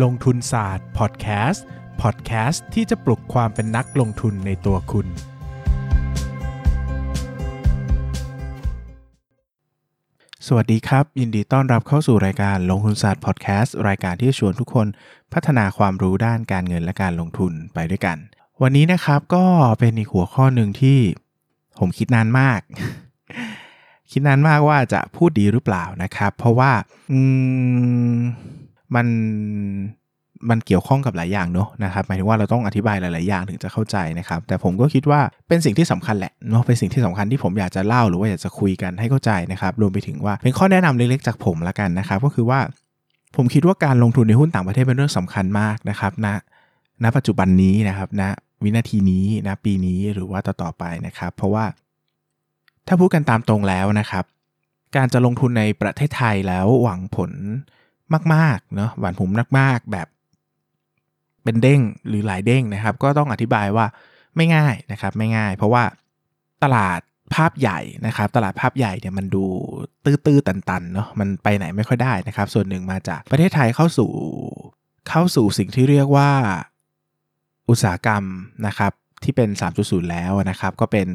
ลงทุนศาสตร์พอดแคสต์พอดแคสต์ที่จะปลุกความเป็นนักลงทุนในตัวคุณ สวัสดีครับ ยินดีต้อนรับเข้าสู่รายการลงทุนศาสตร์พอดแคสต์รายการที่ชวนทุกคนพัฒนาความรู้ด้านการเงินและการลงทุนไปด้วยกัน วันนี้นะครับก็เป็นอีกหัวข้อหนึ่งที่ผมคิดนานมาก คิดนานมากว่าจะพูดดีหรือเปล่านะครับ เพราะว่าอืม มันมันเกี่ยวข้องกับหลายอย่างเนอะนะครับหมายถึงว่าเราต้องอธิบายหลาย ๆ อย่างถึงจะเข้าใจนะครับ แต่ผมก็คิดว่าเป็นสิ่งที่สำคัญแหละเนาะเป็นสิ่งที่สำคัญที่ผมอยากจะเล่าหรือว่าอยากจะคุยกันให้เข้าใจนะครับรวมไปถึงว่าเป็นข้อแนะนำเล็ก ๆ จากผมละกันนะครับ ก็คือว่าผมคิดว่าการลงทุนในหุ้นต่างประเทศเป็นเรื่องสำคัญมากนะครับณณปัจจุบันนี้นะครับณวินาทีนี้ณปีนี้หรือว่าต่อ ๆ ไปนะครับ เพราะว่าถ้าพูดกันตามตรงแล้วนะครับ การจะลงทุนในประเทศไทยแล้วหวังผล มากๆเนาะหวังผลมากๆ แบบเป็นเด้งหรือหลายเด้งนะครับ ก็ต้องอธิบายว่าไม่ง่ายนะครับไม่ง่าย เพราะว่าตลาดภาพใหญ่นะครับ ตลาดภาพใหญ่เนี่ยมันดูตื้อๆตันๆเนาะมันไปไหนไม่ค่อยได้นะครับ ส่วนหนึ่งมาจากประเทศไทยเข้าสู่เข้าสู่สิ่งที่เรียกว่าอุตสาหกรรมนะครับที่เป็น 3.0 แล้วนะครับ ก็เป็น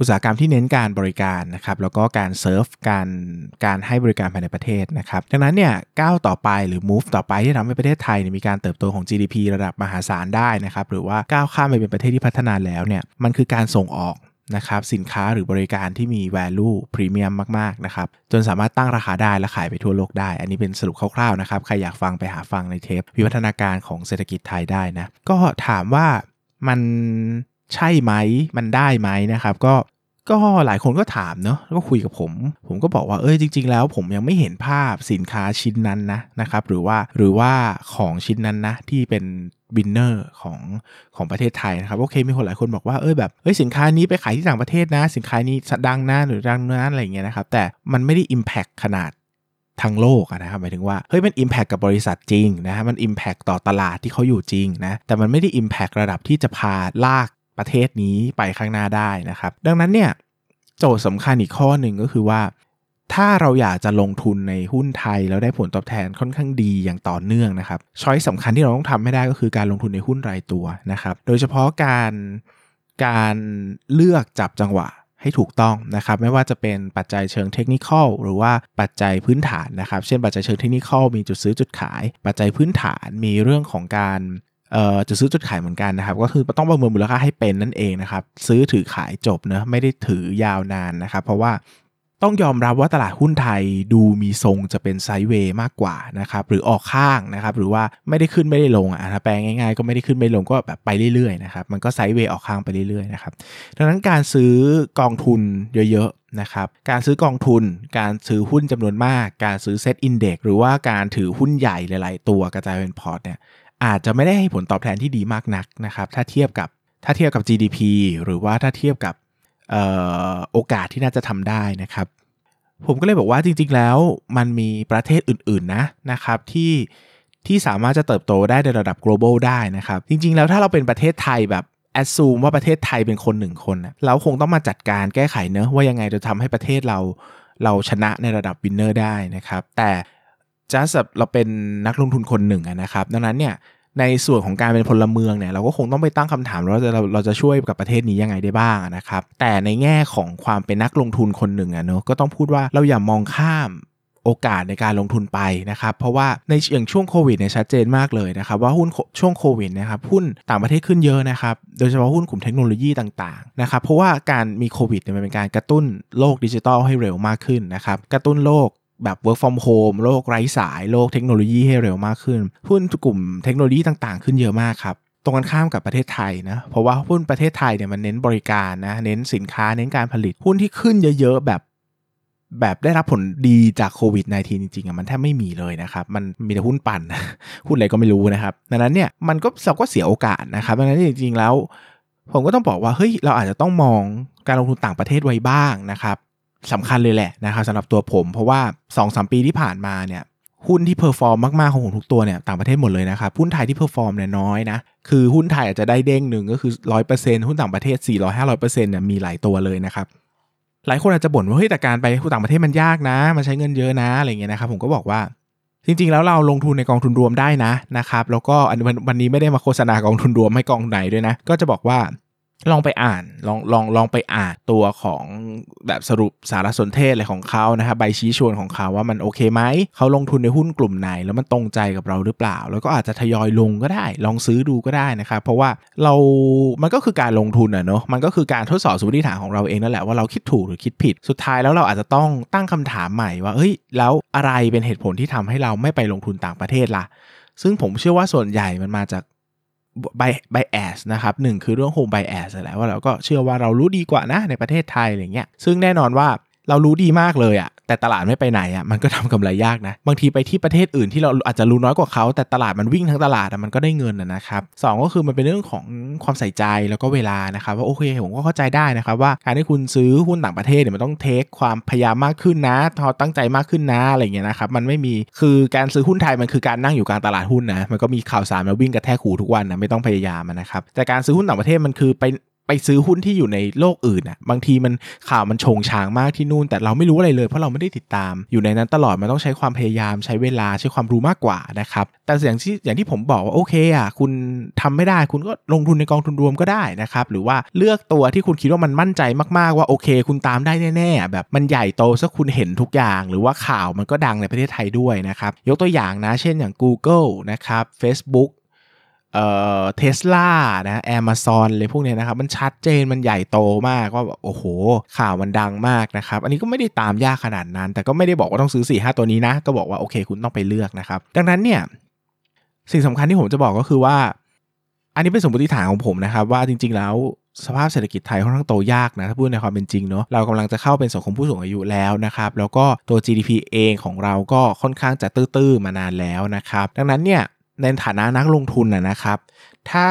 อุตสาหกรรมที่เน้นการบริการนะครับแล้วก็การเซิร์ฟการการให้บริการภายในประเทศนะครับดังนั้นเนี่ยก้าวต่อไปหรือ move ต่อไปที่ทำให้ประเทศไทยมีการเติบโตของ GDP ระดับมหาศาลได้นะครับหรือว่าก้าวข้ามไปเป็นประเทศที่พัฒนาแล้วเนี่ยมันคือการส่งออกนะครับสินค้าหรือบริการที่มี value premium มากๆนะครับจนสามารถตั้งราคาได้และขายไปทั่วโลกได้ อันนี้เป็นสรุปคร่าวๆนะครับใครอยากฟังไปหาฟังในเทป วิวัฒนาการของเศรษฐกิจไทยได้นะก็ถามว่ามัน ใช่ไหมมันได้ไหมนะครับ ก็ก็หลายคนก็ถามเนาะแล้วก็คุยกับผม ผมก็บอกว่าเอ้ยจริง ๆ แล้วผมยังไม่เห็นภาพสินค้าชิ้นนั้นนะนะครับ หรือว่าหรือว่าของชิ้นนั้นนะที่เป็น winner ของของประเทศไทยนะครับโอเคมีคนหลายคนบอกว่าเอ้ยแบบเอ้ยสินค้านี้ไปขายที่ต่างประเทศนะ สินค้านี้ดังนะหรือดังนั้นอะไรเงี้ยนะครับ แต่มันไม่ได้ Impact ขนาดทั้งโลกนะครับหมายถึงว่าเฮ้ยมัน Impact กับบริษัทจริงนะฮะมัน Impact ต่อตลาดที่เขาอยู่จริงนะแต่มันไม่ได้ Impact ระดับที่จะพาลาก ประเทศนี้ไปข้างหน้าได้นะครับ ดังนั้นเนี่ยโจทย์สำคัญอีกข้อหนึ่งก็คือว่า ถ้าเราอยากจะลงทุนในหุ้นไทยแล้วได้ผลตอบแทนค่อนข้างดีอย่างต่อเนื่องนะครับช้อยสำคัญที่เราต้องทำให้ได้ก็คือการลงทุนในหุ้นรายตัวนะครับ โดยเฉพาะการการเลือกจับจังหวะให้ถูกต้องนะครับไม่ว่าจะเป็นปัจจัยเชิงเทคนิคหรือว่าปัจจัยพื้นฐานนะครับ เช่นปัจจัยเชิงเทคนิคมีจุดซื้อจุดขาย ปัจจัยพื้นฐานมีเรื่องของการ จะซื้อจุดขายเหมือนกันนะครับ ก็คือต้องประเมินมูลค่าให้เป็นนั่นเองนะครับ ซื้อถือขายจบเนาะไม่ได้ถือยาวนานนะครับ เพราะว่าต้องยอมรับว่าตลาดหุ้นไทยดูมีทรงจะเป็น sideway มากกว่านะครับหรือออกข้างนะครับหรือว่าไม่ได้ขึ้นไม่ได้ลงอะแปลงง่ายๆ ก็ไม่ได้ขึ้นไม่ลงก็แบบไปเรื่อยๆนะครับมันก็ sideway ออกข้างไปเรื่อยๆนะครับดังนั้นการซื้อกองทุนเยอะๆนะครับการซื้อกองทุน การซื้อหุ้นจำนวนมาก การซื้อ SET Index หรือว่าการถือหุ้นใหญ่หลายๆ ตัวกระจายเป็นพอร์ตเนี่ย อาจจะไม่ได้ให้ผลตอบแทนที่ดีมากนักนะครับ ถ้าเทียบกับถ้าเทียบกับ GDP หรือว่าถ้าเทียบกับโอกาสที่น่าจะทำได้นะครับ ผมก็เลยบอกว่าจริง ๆ แล้วมันมีประเทศอื่น ๆ นะนะครับที่ที่สามารถจะเติบโตได้ในระดับ global ได้นะครับ จริง ๆ แล้วถ้าเราเป็นประเทศไทยแบบ assume ว่าประเทศไทยเป็นคนหนึ่งคนเราคงต้องมาจัดการแก้ไขเนอะว่ายังไงจะทำให้ประเทศเรา เราชนะในระดับ winner ได้นะครับ แต่ จัสเราเป็นนักลงทุนคนหนึ่งนะครับ ดังนั้นเนี่ยในส่วนของการเป็นพลเมืองเนี่ยเราก็คงต้องไปตั้งคำถามว่าเราเราจะช่วยกับประเทศนี้ยังไงได้บ้างนะครับ แต่ในแง่ของความเป็นนักลงทุนคนหนึ่งอะเนาะก็ต้องพูดว่าเราอย่ามองข้ามโอกาสในการลงทุนไปนะครับ เพราะว่าในอย่างช่วงโควิดเนี่ยชัดเจนมากเลยนะครับ ว่าหุ้นช่วงโควิดนะครับหุ้นต่างประเทศขึ้นเยอะนะครับ โดยเฉพาะหุ้นกลุ่มเทคโนโลยีต่างๆนะครับเพราะว่าการมีโควิดเนี่ยมันเป็นการกระตุ้นโลกดิจิทัลให้เร็วมากขึ้นนะครับกระตุ้นโลก แบบ work from home โลกไร้สายโลกเทคโนโลยีให้เร็วมากขึ้น หุ้นกลุ่มเทคโนโลยีต่างๆ ขึ้นเยอะมากครับ ตรงกันข้ามกับประเทศไทยนะ เพราะว่าหุ้นประเทศไทยเนี่ยมันเน้นบริการนะ เน้นสินค้า เน้นการผลิต หุ้นที่ขึ้นเยอะๆแบบแบบได้รับผลดีจากโควิด -19 จริงๆอะมันแทบไม่มีเลยนะครับ มันมีแต่หุ้นปั่น หุ้นอะไรก็ไม่รู้นะครับ ดังนั้นเนี่ยมันก็เราก็เสียโอกาสนะครับดังนั้นจริงๆแล้ว ผมก็ต้องบอกว่าเฮ้ยเราอาจจะต้องมองการลงทุนต่างประเทศไว้บ้างนะครับ สำคัญเลยแหละนะครับสำหรับตัวผม เพราะว่า2อสปีที่ผ่านมาเนี่ยหุ้นที่ perform มากๆของผมทุกตัวเนี่ยต่างประเทศหมดเลยนะครับหุ้นไทยที่ perform เนี่ยน้อยนะคือหุ้นไทยอาจจะได้เด้งหนึ่งก็คือร้อยเปอร์เซ็นต์หุ้นต่างประเทศ4 0 0 500เปอร์เซ็นต์เนี่ยมีหลายตัวเลยนะครับหลายคนอาจจะบ่นว่าเฮ้ยแต่การไปหุ้นต่างประเทศมันยากนะ มันใช้เงินเยอะนะอะไรเงี้ยนะครับผมก็บอกว่าจริงๆ แล้วเราลงทุนในกองทุนรวมได้นะนะครับแล้วก็วันนี้ไม่ได้มาโฆษณากองทุนรวมให้กองไหนด้วยนะ ก็จะบอกว่า ลองไปอ่านลองลองลองไปอ่านตัวของแบบสรุปสารสนเทศอะไรของเขานะครับใบชี้ชวนของเขาว่ามันโอเคไหมเขาลงทุนในหุ้นกลุ่มไหน แล้วมันตรงใจกับเราหรือเปล่า แล้วก็อาจจะทยอยลงก็ได้ ลองซื้อดูก็ได้นะครับเพราะว่าเรามันก็คือการลงทุนอะเนาะมันก็คือการทดสอบสมมติฐานของเราเองนั่นแหละว่าเราคิดถูกหรือคิดผิด สุดท้ายแล้วเราอาจจะต้องตั้งคำถามใหม่ว่าเฮ้ยแล้วอะไรเป็นเหตุผลที่ทำให้เราไม่ไปลงทุนต่างประเทศล่ะ ซึ่งผมเชื่อว่าส่วนใหญ่มันมาจาก ไบไบแอสนะครับหนึ่งคือเรื่องโฮมไบแอสแหละว่าเราก็เชื่อว่าเรารู้ดีกว่านะในประเทศไทยอะไรเงี้ยซึ่งแน่นอนว่าเรารู้ดีมากเลยอะ แต่ตลาดไม่ไปไหนอะมันก็ทำกำไรยากนะ บางทีไปที่ประเทศอื่นที่เราอาจจะรู้น้อยกว่าเขาแต่ตลาดมันวิ่งทั้งตลาดอะมันก็ได้เงินนะครับสก็คือมันเป็นเรื่องของความใส่ใจแล้วก็เวลานะครับว่าโอเคผมก็เข้าใจได้นะครับว่าการที่คุณซื้อหุ้นต่างประเทศเนี่ยมันต้องเทคความพยายามมากขึ้นนะทอตั้งใจมากขึ้นนะอะไรเงี้ยนะครับมันไม่มีคือการซื้อหุ้นไทยมันคือการนั่งอยู่กลางตลาดหุ้นนะมันก็มีข่าวสารมาวิ่งกระแทกหูทุกวันนะไม่ต้องพยายามนะครับแต่การซื้อหุ้นต่างประเทศมันคือไป ไปซื้อหุ้นที่อยู่ในโลกอื่นอะบางทีมันข่าวมันชงชางมากที่นู่น แต่เราไม่รู้อะไรเลยเพราะเราไม่ได้ติดตาม อยู่ในนั้นตลอดมันต้องใช้ความพยายามใช้เวลาใช้ความรู้มากกว่านะครับแต่อย่างที่อย่างที่ผมบอกว่าโอเคอะคุณทำไม่ได้คุณก็ลงทุนในกองทุนรวมก็ได้นะครับหรือว่าเลือกตัวที่คุณคิดว่ามันมั่นใจมากๆว่าโอเค คุณตามได้แน่ๆแบบมันใหญ่โตซะคุณเห็นทุกอย่าง หรือว่าข่าวมันก็ดังในประเทศไทยด้วยนะครับยกตัวอย่างนะ เช่นอย่าง Google นะครับ Facebook เอ่อเทสลานะแอมะซอนเลยพวกนี้นะครับ มันชัดเจนมันใหญ่โตมากว่าโอ้โห ข่าวมันดังมากนะครับ อันนี้ก็ไม่ได้ตามยากขนาดนั้น แต่ก็ไม่ได้บอกว่าต้องซื้อ4ี่ห้าตัวนี้นะ ก็บอกว่าโอเคคุณต้องไปเลือกนะครับ ดังนั้นเนี่ยสิ่งสำคัญที่ผมจะบอกก็คือว่า อันนี้เป็นสมมติฐานของผมนะครับ ว่าจริง ๆ แล้วสภาพเศรษฐกิจไทยค่อนข้างโตยากนะถ้าพูดในความเป็นจริงเนาะเรากำลังจะเข้าเป็นสังคมผู้สูงอายุแล้วนะครับแล้วก็ตัว GDP เองของเราก็ค่อนข้างจะตื้อๆมานานแล้วนะครับดังนั้นเนี่ย ในฐานะนักลงทุนนะครับ ถ้า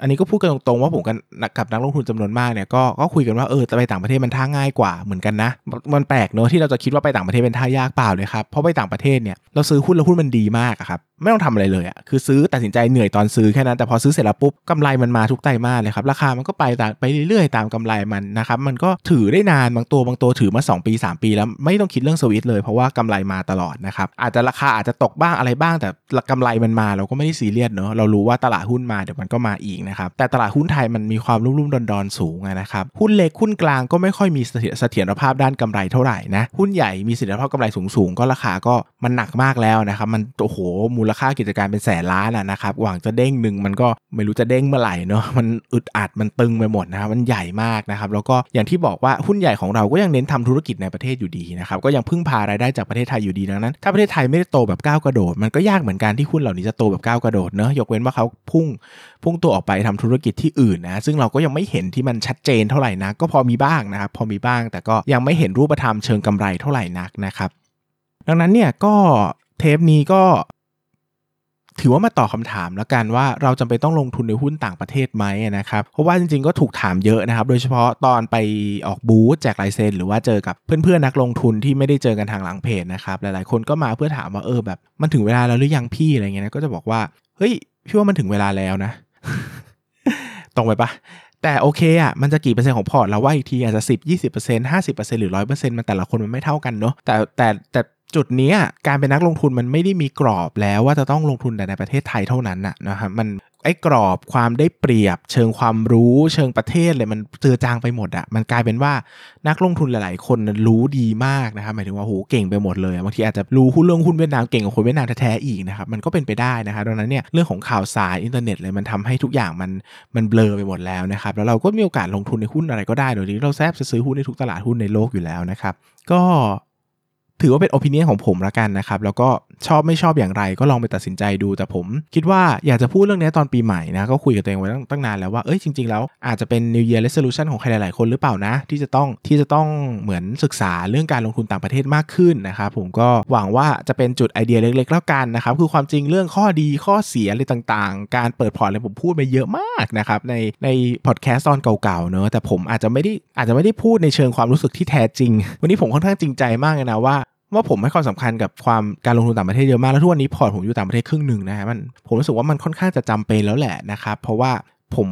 อันนี้ก็พูดกันตรงๆว่าผมกันกับนักลงทุนจำนวนมากเนี่ยก็ก็คุยกันว่าเออไปต่างประเทศมันท่าง่ายกว่าเหมือนกันนะมันแปลกเนอะที่เราจะคิดว่าไปต่างประเทศเป็นท่ายากเปล่าเลยครับเพราะไปต่างประเทศเนี่ยเราซื้อหุ้นแล้วหุ้นมันดีมากครับ ไม่ต้องทำอะไรเลยอะ่ะคือซื้อตัดสินใจเหนื่อยตอนซื้อแค่นั้น แต่พอซื้อเสร็จแล้วปุ๊บกำไรมันมาทุกไตรมาสเลยครับ ราคามันก็ไปตามไปเรื่อยๆ ตามกำไรมันนะครับมันก็ถือได้นานบางตัวบางตัวถือมา 2 ปี 3 ปีแล้วไม่ต้องคิดเรื่องสวิตเลยเพราะว่ากำไรมาตลอดนะครับอาจจะราคาอาจจะตกบ้างอะไรบ้าง แต่กำไรมันมาเราก็ไม่ได้ซีเรียสเนอะเรารู้ว่าตลาดหุ้นมาเดี๋ยวมันก็มาอีกนะครับแต่ตลาดหุ้นไทยมันมีความรุ่มรุ่มดอนดอนสูงนะครับหุ้นเล็กหุ้นกลางก็ไม่ค่อยมีเสถียรภาพด้านกำไรเท่าไหร่นะหุ้นใหญ่มีเสถียรภาพกำไรสูงๆก็ราคาก็มันหนักมากแล้วนะครับมันโอ้โหมูลค่ากิจการเป็นแสนล้านนะครับหวังจะเด้งหนึ่งมันก็ไม่รู้จะเด้งเมื่อไหร่เนาะมันอึดอัดมันตึงไปหมดนะครับมันใหญ่มากนะครับแล้วก็อย่างที่บอกว่าหุ้นใหญ่ของเราก็ยังเน้นทำธุรกิจในประเทศอยู่ดีนะครับก็ยังพึ่งพารายได้จากประเทศไทยอยู่ดีดังนั้น ถ้าประเทศไทยไม่ได้โตแบบก้าวกระโดด มันก็ยากเหมือนกันที่หุ้นเหล่านี้จะโตแบบก้าวกระโดดเนาะยกเว้นว่าเขาพุ่งพุ่งตัวออกไปทำธุรกิจที่อื่นนะซึ่งเราก็ยังไม่เห็นที่มันชัดเจนเท่าไหร่นะก็พอมีบ้างนะครับพอมีบ้าง แต่ก็ยังไม่เห็นรูปธรรมเชิงกำไรเท่าไหร่นักนะครับดังนั้นเนี่ยก็เทปนี้ก็ ถือว่ามาตอบคาถามแล้วกันว่าเราจำเป็นต้องลงทุนในหุ้นต่างประเทศไหมนะครับเพราะว่าจริงๆก็ถูกถามเยอะนะครับ โดยเฉพาะตอนไปออกบูธแจกลายเซ็นหรือว่าเจอกับเพื่อนๆนักลงทุนที่ไม่ได้เจอกันทางหลังเพจนะครับหลายๆคนก็มาเพื่อถามว่าเออแบบมันถึงเวลาแล้วหรือยังพี่อะไรเงี้ยนะก็จะบอกว่าเฮ้ยพี่ว่ามันถึงเวลาแล้วนะ ตรงไปปะแต่โอเคอะมันจะกี่เปอร์เซ็นต์ของพอร์ตเราว่าอีกทีอาจจะสิบยี่สิบเปอร์เซ็นต์ห้าสิบเปอร์เซ็นต์หรือร้อยเปอร์เซ็นต์มันแต่ละคนมันไม่เท่ากันเนาะแต่แต่แต่ จุดนี้การเป็นนักลงทุนมันไม่ได้มีกรอบแล้วว่าจะต้องลงทุนแต่ในประเทศไทยเท่านั้นนะนะครับมันไอ้กรอบความได้เปรียบ เชิงความรู้เชิงประเทศเลยมันเจือจางไปหมดอะมันกลายเป็นว่านักลงทุนหลาย ๆ คนรู้ดีมากนะครับหมายถึงว่าโหเก่งไปหมดเลยบางทีอาจจะรู้หุ้นเรื่องหุ้นเวียดนามเก่งกว่าคนเวียดนามแท้ๆอีกนะครับมันก็เป็นไปได้นะครับดังนั้นเนี่ยเรื่องของข่าวสารอินเทอร์เน็ตเลยมันทำให้ทุกอย่างมันมันเบลอไปหมดแล้วนะครับแล้วเราก็มีโอกาสลงทุนในหุ้นอะไรก็ได้โดยที่เราแทบจะซื้อหุ้นในทุกตลาดหุ้นในโลกอยู่แล้วนะครับก็ ถือว่าเป็น opinion ของผมละกันนะครับ แล้วก็ชอบไม่ชอบอย่างไรก็ลองไปตัดสินใจดู แต่ผมคิดว่าอยากจะพูดเรื่องนี้ตอนปีใหม่นะ ก็คุยกับตัวเองไว้ตั้งตั้งนานแล้วว่า เอ้ยจริง ๆ แล้วอาจจะเป็น New Year Resolution ของใครหลาย ๆ คนหรือเปล่านะ ที่จะต้องที่จะต้องเหมือนศึกษาเรื่องการลงทุนต่างประเทศมากขึ้นนะครับผมก็หวังว่าจะเป็นจุดไอเดียเล็ก ๆ แล้วกันนะครับคือความจริงเรื่องข้อดีข้อเสียอะไรต่างๆ การเปิดพอร์ตอะไรผมพูดไปเยอะมากนะครับในในพอดแคสต์ตอนเก่าๆเนอะแต่ผมอาจจะไม่ได้อาจจะไม่ได้พูดในเชิงความรู้สึกที่แท้จริง วันนี้ผมค่อนข้างจริงใจมากเลยนะว่า ว่าผมให้ความสำคัญกับความการลงทุนต่างประเทศเยอะมากแล้วทุกวันนี้พอร์ตผมอยู่ต่างประเทศครึ่งหนึ่งนะฮะมันผมรู้สึกว่ามันค่อนข้างจะจำเป็นแล้วแหละนะครับ เพราะว่าผม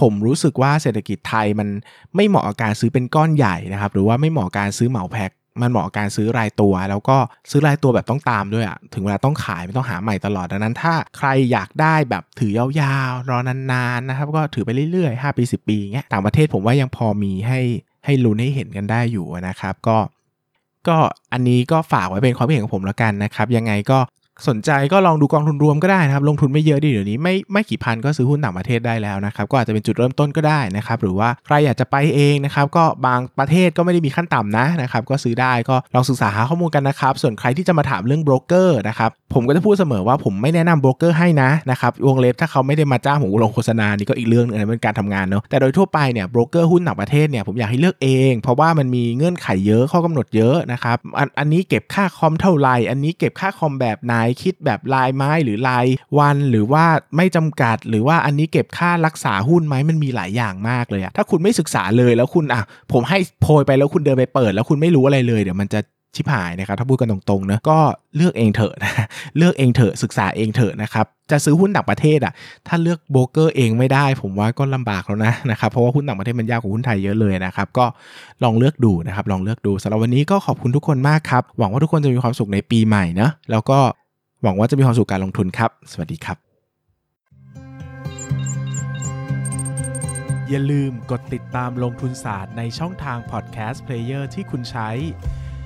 ผมรู้สึกว่าเศรษฐกิจไทยมันไม่เหมาะกับการซื้อเป็นก้อนใหญ่นะครับ หรือว่าไม่เหมาะการซื้อเหมาแพ็คมันเหมาะกับการซื้อรายตัว แล้วก็ซื้อรายตัวแบบต้องตามด้วยอะถึงเวลาต้องขายไม่ต้องหาใหม่ตลอดดังนั้น ถ้าใครอยากได้แบบถือยาวๆรอนานๆนะครับ ก็ถือไปเรื่อยๆ 5 ปี 10 ปีเงี้ยต่างประเทศผมว่ายังพอมีให้ให้ลุ้นให้เห็นกันได้อยู่นะครับ ก็ ก็อันนี้ก็ฝากไว้เป็นความเห็นของผมแล้วกันนะครับ ยังไงก็สนใจก็ลองดูกองทุนรวมก็ได้นะครับ ลงทุนไม่เยอะดีเดี๋ยวนี้ไม่ไม่กี่พันก็ซื้อหุ้นต่างประเทศได้แล้วนะครับ ก็อาจจะเป็นจุดเริ่มต้นก็ได้นะครับ หรือว่าใครอยากจะไปเองนะครับ ก็บางประเทศก็ไม่ได้มีขั้นต่ำนะนะครับ ก็ซื้อได้ก็ลองศึกษาหาข้อมูลกันนะครับ ส่วนใครที่จะมาถามเรื่องโบรกเกอร์นะครับผมก็จะพูดเสมอว่าผมไม่แนะนำโบรกเกอร์ให้นะนะครับวงเล็บถ้าเขาไม่ได้มาจ้างผมลงโฆษณานี่ก็อีกเรื่องนึงนะเป็นการทำงานเนาะแต่โดยทั่วไปเนี่ยโบรกเกอร์หุ้นต่างประเทศเนี่ยผมอยากให้เลือกเอง เพราะว่ามันมีเงื่อนไขเยอะข้อกำหนดเยอะนะครับอันอันนี้เก็บค่าคอมเท่าไหร่อันนี้เก็บค่าคอมแบบไหนคิดแบบรายไม้หรือรายวัน หรือว่าไม่จำกัด หรือว่าอันนี้เก็บค่ารักษาหุ้นไหมมันมีหลายอย่างมากเลยอะถ้าคุณไม่ศึกษาเลยแล้วคุณอะผมให้โพยไปแล้วคุณเดินไปเปิด แล้วคุณไม่รู้อะไรเลยเดี๋ยวมันจะ ชิบหายนะครับถ้าพูดกันตรงๆนะก็เลือกเองเถอะนะเลือกเองเถอะศึกษาเองเถอะนะครับจะซื้อหุ้นต่างประเทศอะถ้าเลือกโบรกเกอร์เองไม่ได้ ผมว่าก็ลำบากแล้วนะนะครับเพราะว่าหุ้นต่างประเทศมันยากกว่าหุ้นไทยเยอะเลยนะครับก็ลองเลือกดูนะครับลองเลือกดูสำหรับวันนี้ก็ขอบคุณทุกคนมากครับหวังว่าทุกคนจะมีความสุขในปีใหม่นะแล้วก็หวังว่าจะมีความสุขการลงทุนครับ สวัสดีครับ อย่าลืมกดติดตามลงทุนศาสตร์ในช่องทางพอดแคสต์ player ที่คุณใช้